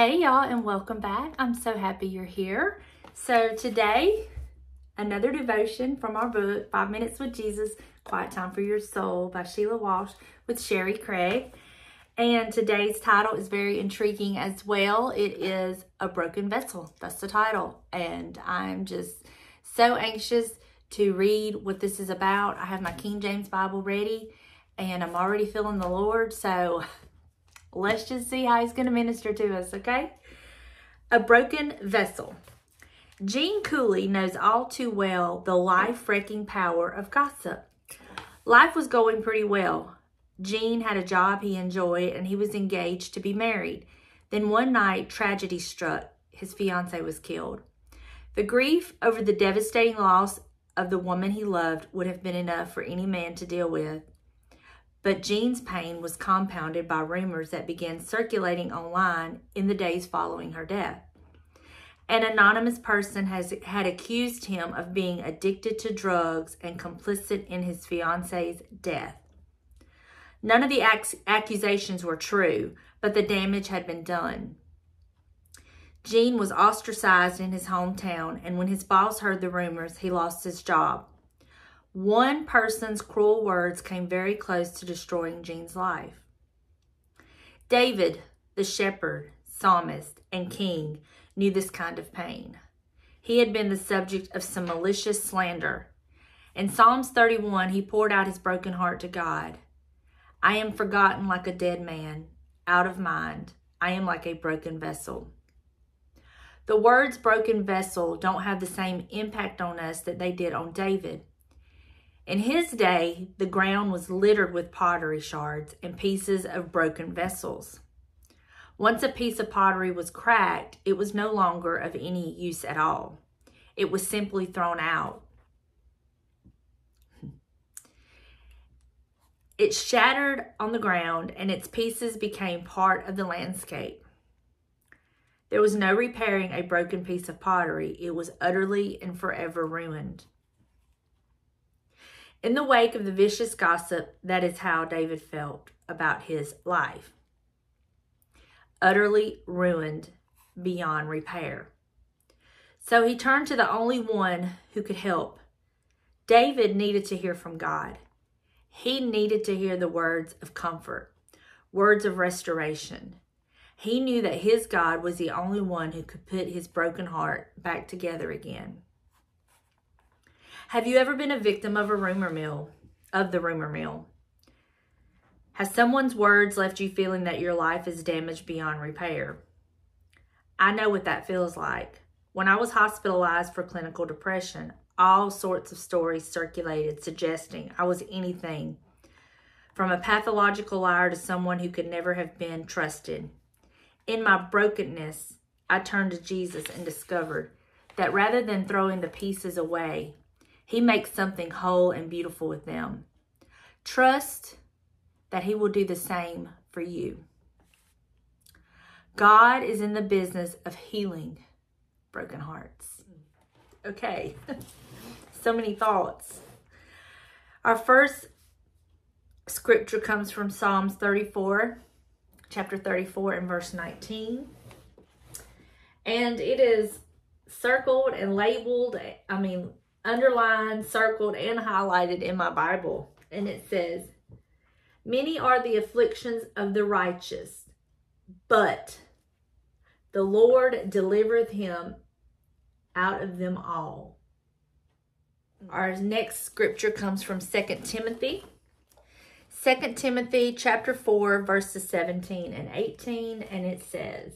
Hey y'all and welcome back. I'm so happy you're here. So today, another devotion from our book, Five Minutes with Jesus, Quiet Time for Your Soul by Sheila Walsh with Sherry Craig. And today's title is very intriguing as well. It is A Broken Vessel. That's the title. And I'm just so anxious to read what this is about. I have my King James Bible ready and I'm already feeling the Lord. So Let's just see how he's going to minister to us, okay? A broken vessel. Gene Cooley knows all too well the life wrecking power of gossip. Life was going pretty well. Gene had a job he enjoyed and he was engaged to be married. Then one night, tragedy struck. His fiancee was killed. The grief over the devastating loss of the woman he loved would have been enough for any man to deal with. But Gene's pain was compounded by rumors that began circulating online in the days following her death. An anonymous person has had accused him of being addicted to drugs and complicit in his fiance's death. None of the ac- accusations were true, but the damage had been done. Gene was ostracized in his hometown, and when his boss heard the rumors, he lost his job. One person's cruel words came very close to destroying Gene's life. David, the shepherd, psalmist, and king, knew this kind of pain. He had been the subject of some malicious slander. In Psalms 31, he poured out his broken heart to God. I am forgotten like a dead man, out of mind. I am like a broken vessel. The words broken vessel don't have the same impact on us that they did on David. In his day, the ground was littered with pottery shards and pieces of broken vessels. Once a piece of pottery was cracked, it was no longer of any use at all. It was simply thrown out. It shattered on the ground and its pieces became part of the landscape. There was no repairing a broken piece of pottery. It was utterly and forever ruined. In the wake of the vicious gossip, that is how David felt about his life. Utterly ruined beyond repair. So he turned to the only one who could help. David needed to hear from God. He needed to hear the words of comfort, words of restoration. He knew that his God was the only one who could put his broken heart back together again. Have you ever been a victim of a rumor mill, of the rumor mill? Has someone's words left you feeling that your life is damaged beyond repair? I know what that feels like. When I was hospitalized for clinical depression, all sorts of stories circulated suggesting I was anything from a pathological liar to someone who could never have been trusted. In my brokenness, I turned to Jesus and discovered that rather than throwing the pieces away, he makes something whole and beautiful with them. Trust that He will do the same for you. God is in the business of healing broken hearts. Okay, so many thoughts. Our first scripture comes from Psalms 34, chapter 34, and verse 19. And it is circled and labeled, I mean, underlined, circled, and highlighted in my Bible. And it says, Many are the afflictions of the righteous, but the Lord delivereth him out of them all. Our next scripture comes from Second Timothy. Second Timothy chapter 4 verses 17 and 18 and it says,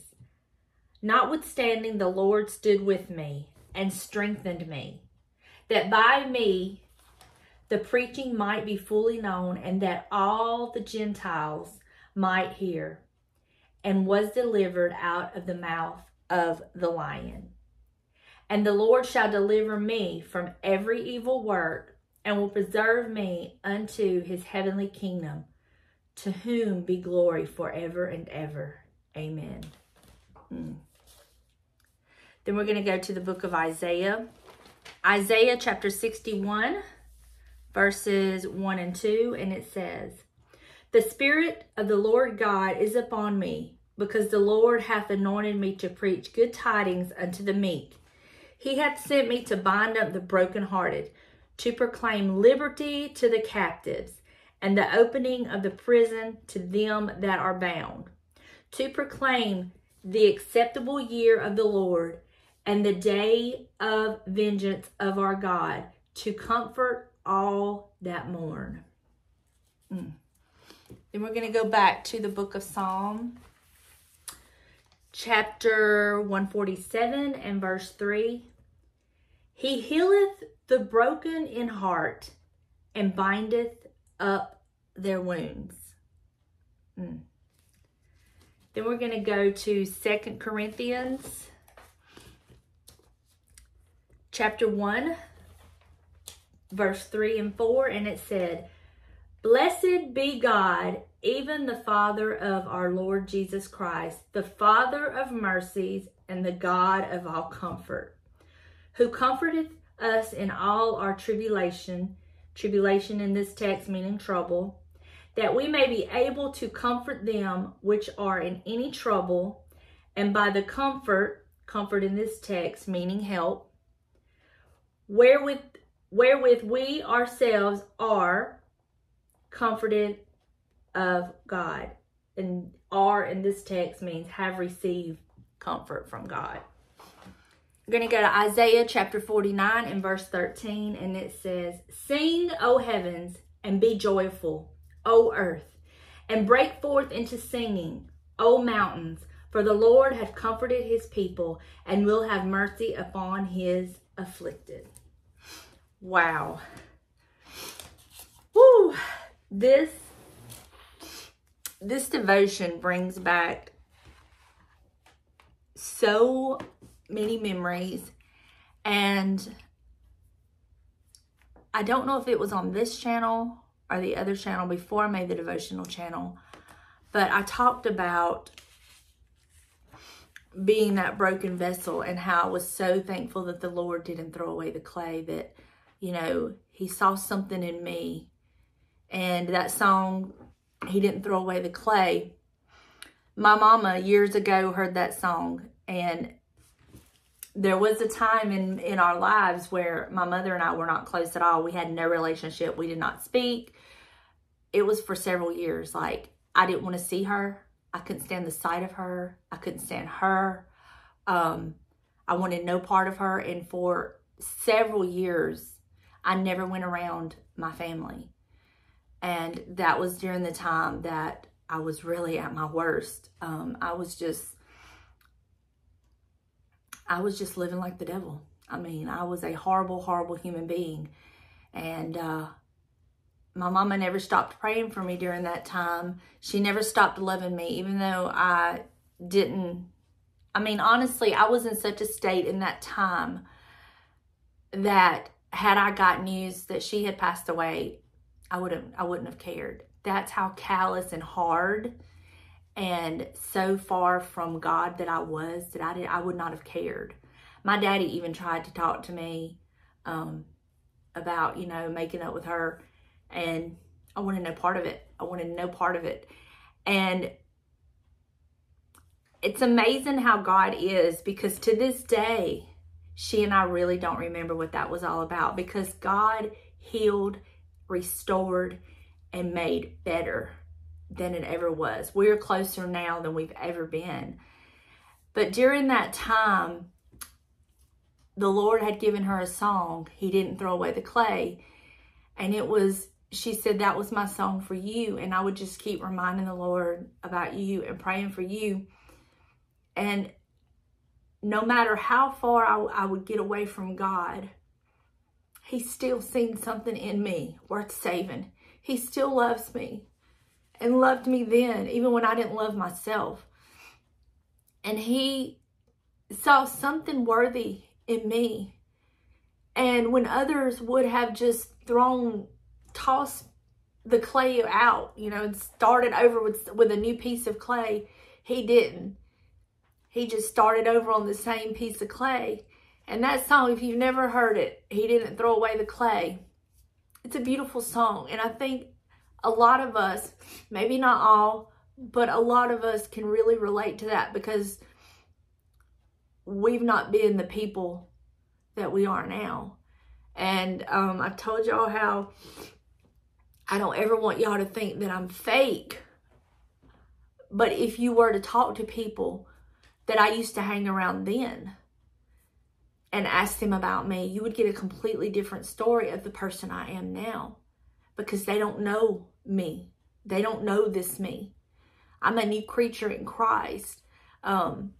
Notwithstanding the Lord stood with me and strengthened me that by me the preaching might be fully known and that all the Gentiles might hear, and was delivered out of the mouth of the lion. And the Lord shall deliver me from every evil work, and will preserve me unto his heavenly kingdom, to whom be glory forever and ever. Amen. Hmm. Then we're going to go to the book of Isaiah. Isaiah chapter 61, verses 1 and 2, and it says, The Spirit of the Lord God is upon me, because the Lord hath anointed me to preach good tidings unto the meek. He hath sent me to bind up the brokenhearted, to proclaim liberty to the captives, and the opening of the prison to them that are bound, to proclaim the acceptable year of the Lord and the day of vengeance of our God, to comfort all that mourn. Mm. Then we're going to go back to the book of Psalm, chapter 147 and verse 3. He healeth the broken in heart and bindeth up their wounds. Mm. Then we're going to go to Second Corinthians chapter 1, verse 3 and 4, and it said, Blessed be God, even the Father of our Lord Jesus Christ, the Father of mercies and the God of all comfort, who comforteth us in all our tribulation, tribulation in this text meaning trouble, that we may be able to comfort them which are in any trouble, and by the comfort, comfort in this text meaning help, wherewith wherewith we ourselves are comforted of God. And are in this text means have received comfort from God. We're going to go to Isaiah chapter 49 and verse 13, and it says, Sing, O heavens, and be joyful, O earth, and break forth into singing, O mountains, for the Lord hath comforted his people, and will have mercy upon his afflicted. Wow. Woo! This this devotion brings back so many memories and I don't know if it was on this channel or the other channel before I made the devotional channel, but I talked about being that broken vessel and how I was so thankful that the Lord didn't throw away the clay, that, you know, He saw something in me. And that song, He didn't throw away the clay. My mama years ago heard that song and there was a time in in our lives where my mother and I were not close at all. We had no relationship. We did not speak. It was for several years. Like I didn't want to see her. I couldn't stand the sight of her. I couldn't stand her. Um, I wanted no part of her. And for several years, I never went around my family. And that was during the time that I was really at my worst. Um, I was just I was just living like the devil. I mean, I was a horrible, horrible human being. And uh, my mama never stopped praying for me during that time. She never stopped loving me, even though I didn't. I mean, honestly, I was in such a state in that time that had I got news that she had passed away, I would have I wouldn't have cared. That's how callous and hard and so far from God that I was that I did I would not have cared. My daddy even tried to talk to me um, about you know making up with her, and I wanted no part of it. I wanted no part of it, and it's amazing how God is because to this day, she and I really don't remember what that was all about because God healed, restored, and made better than it ever was. We're closer now than we've ever been. But during that time, the Lord had given her a song. He didn't throw away the clay. And it was, she said, that was my song for you. And I would just keep reminding the Lord about you and praying for you. And no matter how far I, I would get away from God, He still seen something in me worth saving. He still loves me and loved me then, even when I didn't love myself. And he saw something worthy in me. And when others would have just thrown, tossed the clay out, you know, and started over with, with a new piece of clay, he didn't. He just started over on the same piece of clay. And that song, if you've never heard it, He Didn't Throw Away the Clay, it's a beautiful song. And I think a lot of us, maybe not all, but a lot of us can really relate to that because we've not been the people that we are now. And um, I told y'all how I don't ever want y'all to think that I'm fake. But if you were to talk to people that I used to hang around then and ask them about me, you would get a completely different story of the person I am now because they don't know me. They don't know this me. I'm a new creature in Christ. Um,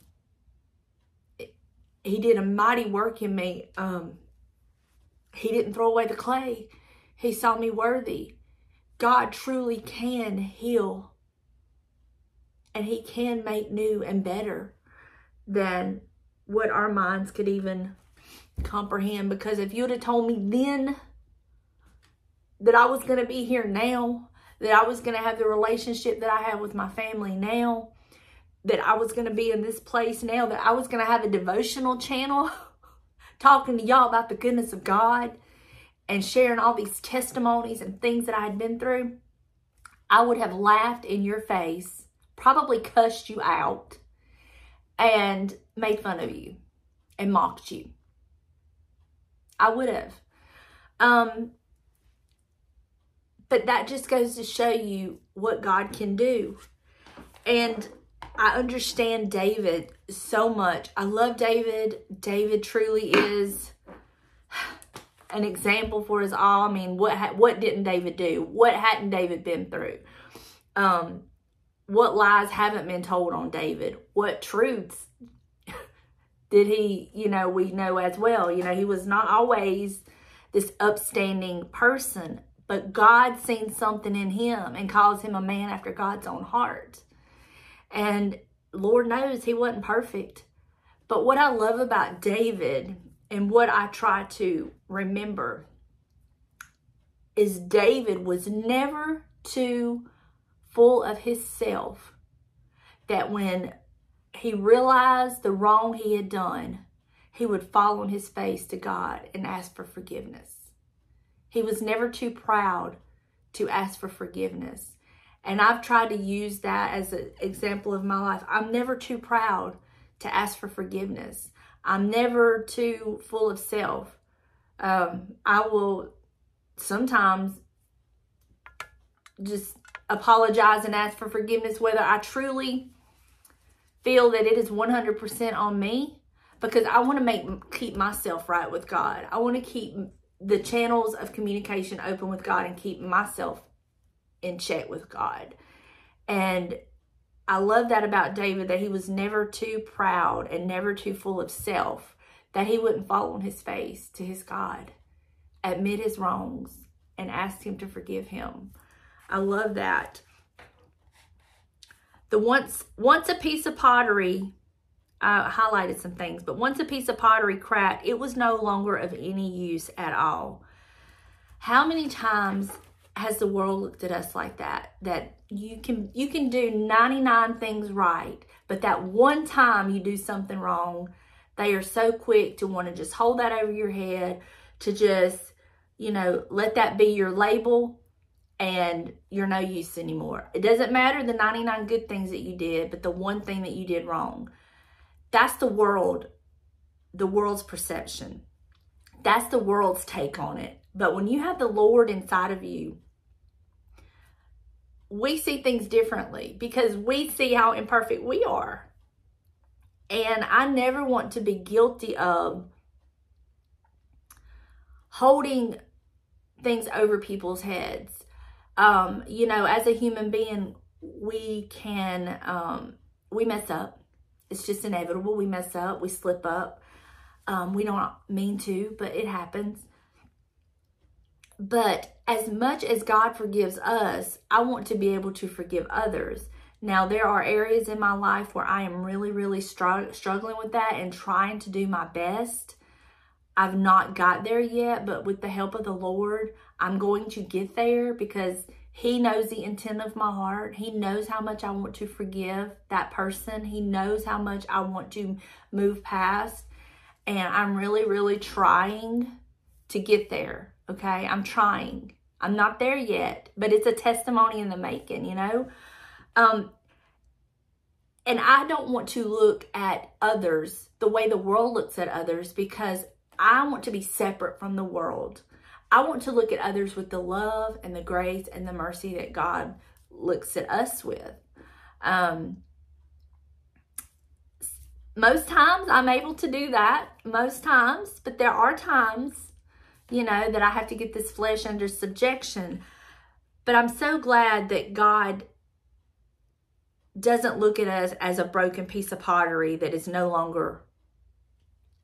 he did a mighty work in me. Um, he didn't throw away the clay. He saw me worthy. God truly can heal. And he can make new and better than what our minds could even comprehend. Because if you'd have told me then that I was going to be here now, that I was going to have the relationship that I have with my family now, that I was going to be in this place now, that I was going to have a devotional channel talking to y'all about the goodness of God and sharing all these testimonies and things that I had been through, I would have laughed in your face, probably cussed you out, and made fun of you and mocked you. I would have. Um, but that just goes to show you what God can do. And I understand David so much. I love David. David truly is an example for us all. I mean, what what didn't David do? What hadn't David been through? Um, what lies haven't been told on David? What truths did he, you know, we know as well. You know, he was not always this upstanding person, but God seen something in him and calls him a man after God's own heart. And Lord knows he wasn't perfect. But what I love about David and what I try to remember is David was never too full of himself that when he realized the wrong he had done, he would fall on his face to God and ask for forgiveness. He was never too proud to ask for forgiveness. And I've tried to use that as an example of my life. I'm never too proud to ask for forgiveness. I'm never too full of self. Um, I will sometimes just apologize and ask for forgiveness, whether I truly feel that it is 100% on me, because I want to make keep myself right with God. I want to keep the channels of communication open with God and keep myself in check with God. And I love that about David that he was never too proud and never too full of self that he wouldn't fall on his face to his God, admit his wrongs, and ask him to forgive him. I love that. The once once a piece of pottery I highlighted some things, but once a piece of pottery cracked, it was no longer of any use at all. How many times has the world looked at us like that? That you can you can do 99 things right, but that one time you do something wrong, they are so quick to want to just hold that over your head, to just, you know, let that be your label and you're no use anymore. It doesn't matter the 99 good things that you did, but the one thing that you did wrong. That's the world, the world's perception. That's the world's take on it. But when you have the Lord inside of you, we see things differently because we see how imperfect we are. And I never want to be guilty of holding things over people's heads. Um, you know, as a human being, we can, um, we mess up. It's just inevitable. We mess up, we slip up. Um, we don't mean to, but it happens. But as much as God forgives us, I want to be able to forgive others. Now, there are areas in my life where I am really, really str- struggling with that and trying to do my best. I've not got there yet, but with the help of the Lord, I'm going to get there because he knows the intent of my heart. He knows how much I want to forgive that person. He knows how much I want to move past. And I'm really, really trying to get there. Okay. I'm trying. I'm not there yet, but it's a testimony in the making, you know? Um, and I don't want to look at others the way the world looks at others because I want to be separate from the world. I want to look at others with the love and the grace and the mercy that God looks at us with. Um, most times I'm able to do that, most times, but there are times, you know, that I have to get this flesh under subjection. But I'm so glad that God doesn't look at us as a broken piece of pottery that is no longer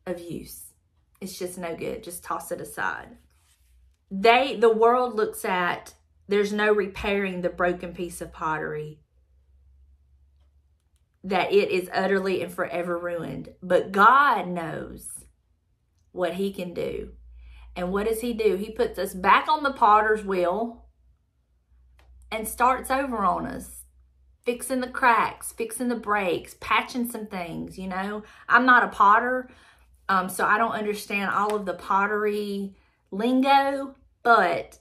of use. It's just no good. Just toss it aside. They, the world looks at, there's no repairing the broken piece of pottery that it is utterly and forever ruined. But God knows what he can do. And what does he do? He puts us back on the potter's wheel and starts over on us, fixing the cracks, fixing the breaks, patching some things, you know. I'm not a potter, um, so I don't understand all of the pottery lingo, but,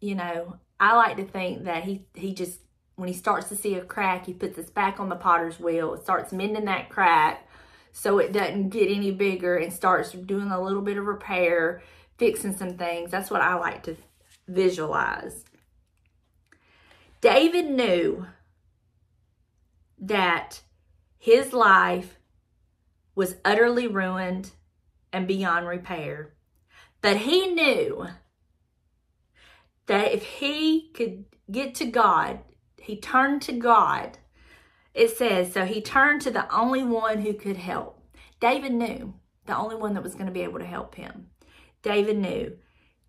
you know, I like to think that he, he just when he starts to see a crack, he puts us back on the potter's wheel, starts mending that crack so it doesn't get any bigger and starts doing a little bit of repair, fixing some things. That's what I like to visualize. David knew that his life was utterly ruined and beyond repair. But he knew that if he could get to God he turned to God. It says, so he turned to the only one who could help. David knew the only one that was going to be able to help him. David knew.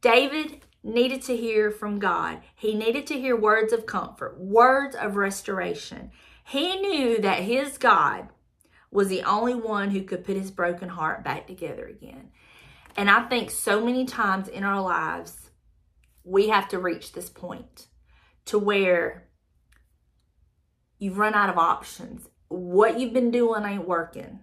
David needed to hear from God. He needed to hear words of comfort, words of restoration. He knew that his God was the only one who could put his broken heart back together again. And I think so many times in our lives, we have to reach this point to where You've run out of options. What you've been doing ain't working.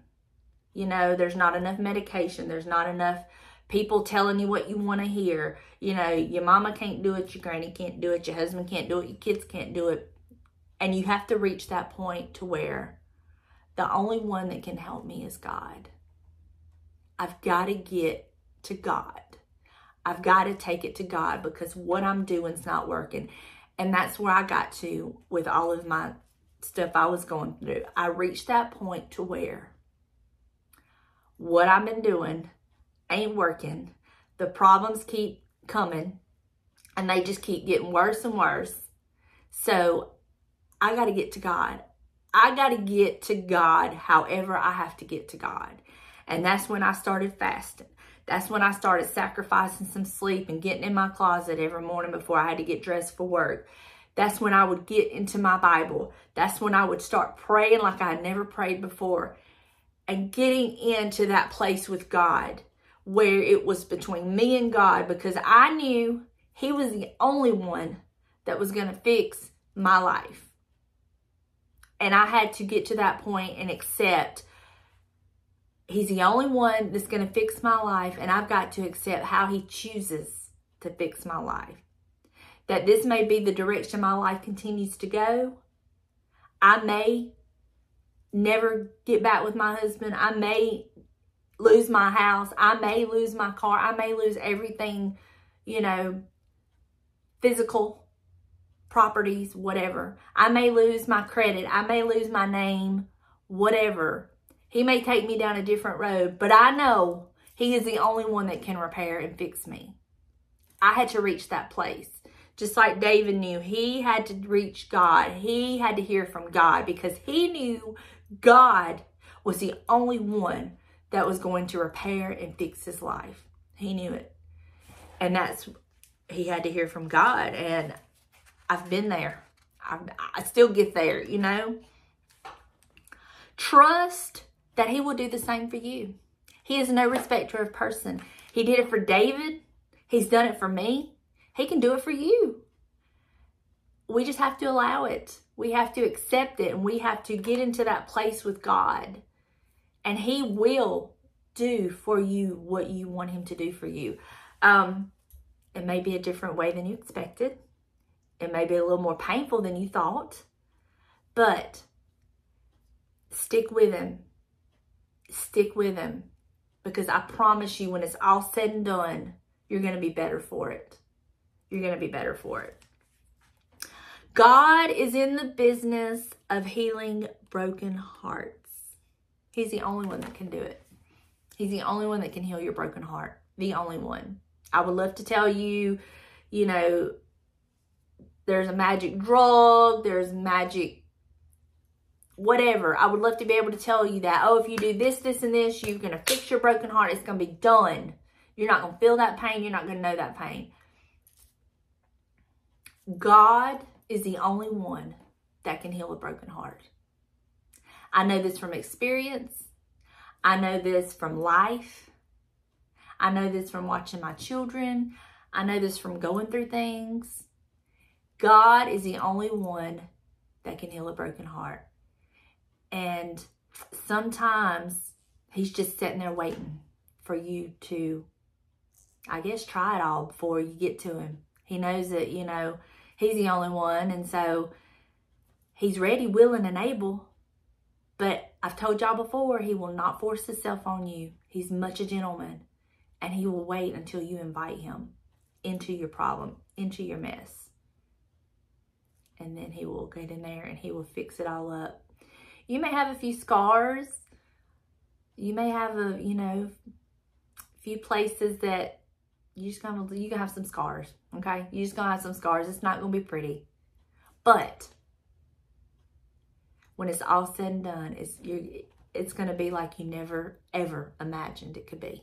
You know, there's not enough medication. There's not enough people telling you what you want to hear. You know, your mama can't do it, your granny can't do it, your husband can't do it, your kids can't do it. And you have to reach that point to where the only one that can help me is God. I've got to get to God. I've got to take it to God because what I'm doing is not working. And that's where I got to with all of my stuff I was going through. I reached that point to where what I've been doing ain't working. The problems keep coming and they just keep getting worse and worse. So I got to get to God. I got to get to God however I have to get to God. And that's when I started fasting. That's when I started sacrificing some sleep and getting in my closet every morning before I had to get dressed for work. That's when I would get into my Bible. That's when I would start praying like I had never prayed before and getting into that place with God where it was between me and God because I knew He was the only one that was going to fix my life. And I had to get to that point and accept He's the only one that's going to fix my life, and I've got to accept how He chooses to fix my life that this may be the direction my life continues to go. I may never get back with my husband. I may lose my house. I may lose my car. I may lose everything, you know, physical properties, whatever. I may lose my credit. I may lose my name, whatever. He may take me down a different road, but I know he is the only one that can repair and fix me. I had to reach that place just like David knew, he had to reach God. He had to hear from God because he knew God was the only one that was going to repair and fix his life. He knew it. And that's, he had to hear from God. And I've been there. I, I still get there, you know. Trust that he will do the same for you. He is no respecter of person. He did it for David. He's done it for me. He can do it for you. We just have to allow it. We have to accept it and we have to get into that place with God. And He will do for you what you want Him to do for you. Um, it may be a different way than you expected. It may be a little more painful than you thought. But stick with him. Stick with him. Because I promise you, when it's all said and done, you're going to be better for it. You're going to be better for it. God is in the business of healing broken hearts. He's the only one that can do it. He's the only one that can heal your broken heart. The only one. I would love to tell you, you know, there's a magic drug, there's magic whatever. I would love to be able to tell you that, oh, if you do this, this, and this, you're going to fix your broken heart. It's going to be done. You're not going to feel that pain. You're not going to know that pain. God is the only one that can heal a broken heart. I know this from experience. I know this from life. I know this from watching my children. I know this from going through things. God is the only one that can heal a broken heart. And sometimes he's just sitting there waiting for you to, I guess, try it all before you get to him. He knows that, you know, he's the only one. And so he's ready, willing, and able. But I've told y'all before, he will not force himself on you. He's much a gentleman. And he will wait until you invite him into your problem, into your mess. And then he will get in there and he will fix it all up. You may have a few scars. You may have a, you know, few places that you just gonna you gonna have some scars. Okay, you just gonna have some scars. It's not gonna be pretty, but when it's all said and done, it's you it's gonna be like you never ever imagined it could be.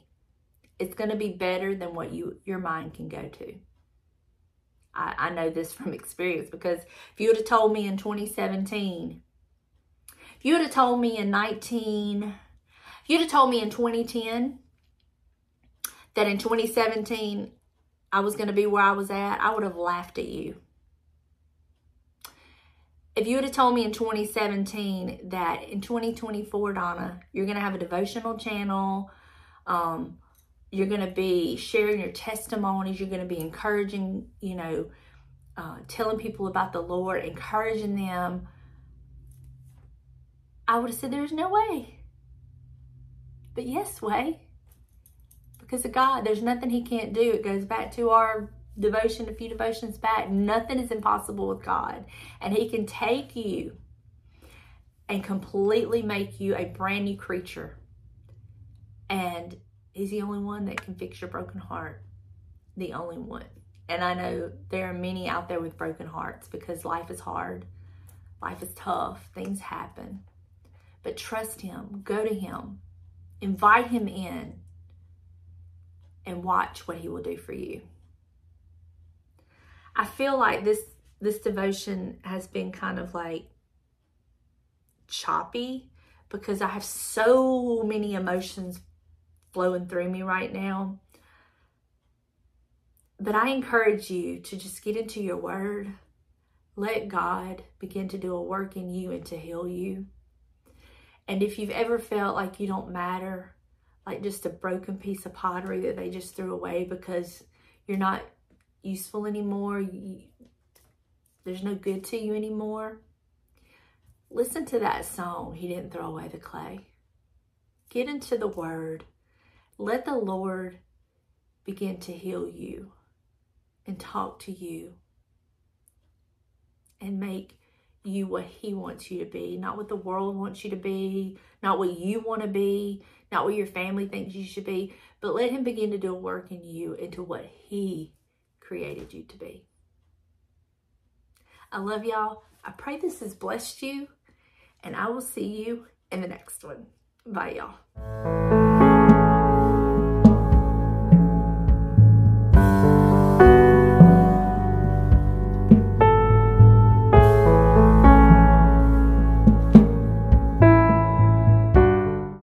It's gonna be better than what you your mind can go to. I, I know this from experience because if you would have told me in 2017 if you would have told me in 19, if you'd have told me in 2010 that in 2017 I was going to be where I was at, I would have laughed at you. If you would have told me in 2017 that in 2024, Donna, you're going to have a devotional channel, um, you're going to be sharing your testimonies, you're going to be encouraging, you know, uh, telling people about the Lord, encouraging them, I would have said, There's no way. But yes, way. Because of God, there's nothing He can't do. It goes back to our devotion a few devotions back. Nothing is impossible with God. And He can take you and completely make you a brand new creature. And He's the only one that can fix your broken heart. The only one. And I know there are many out there with broken hearts because life is hard, life is tough, things happen. But trust Him, go to Him, invite Him in, and watch what He will do for you. I feel like this this devotion has been kind of like choppy because I have so many emotions flowing through me right now. But I encourage you to just get into your word. Let God begin to do a work in you and to heal you. And if you've ever felt like you don't matter, like just a broken piece of pottery that they just threw away because you're not useful anymore, you, there's no good to you anymore, listen to that song, He Didn't Throw Away the Clay. Get into the Word. Let the Lord begin to heal you and talk to you and make you what he wants you to be, not what the world wants you to be, not what you want to be, not what your family thinks you should be, but let him begin to do a work in you into what he created you to be. I love y'all. I pray this has blessed you, and I will see you in the next one. Bye, y'all.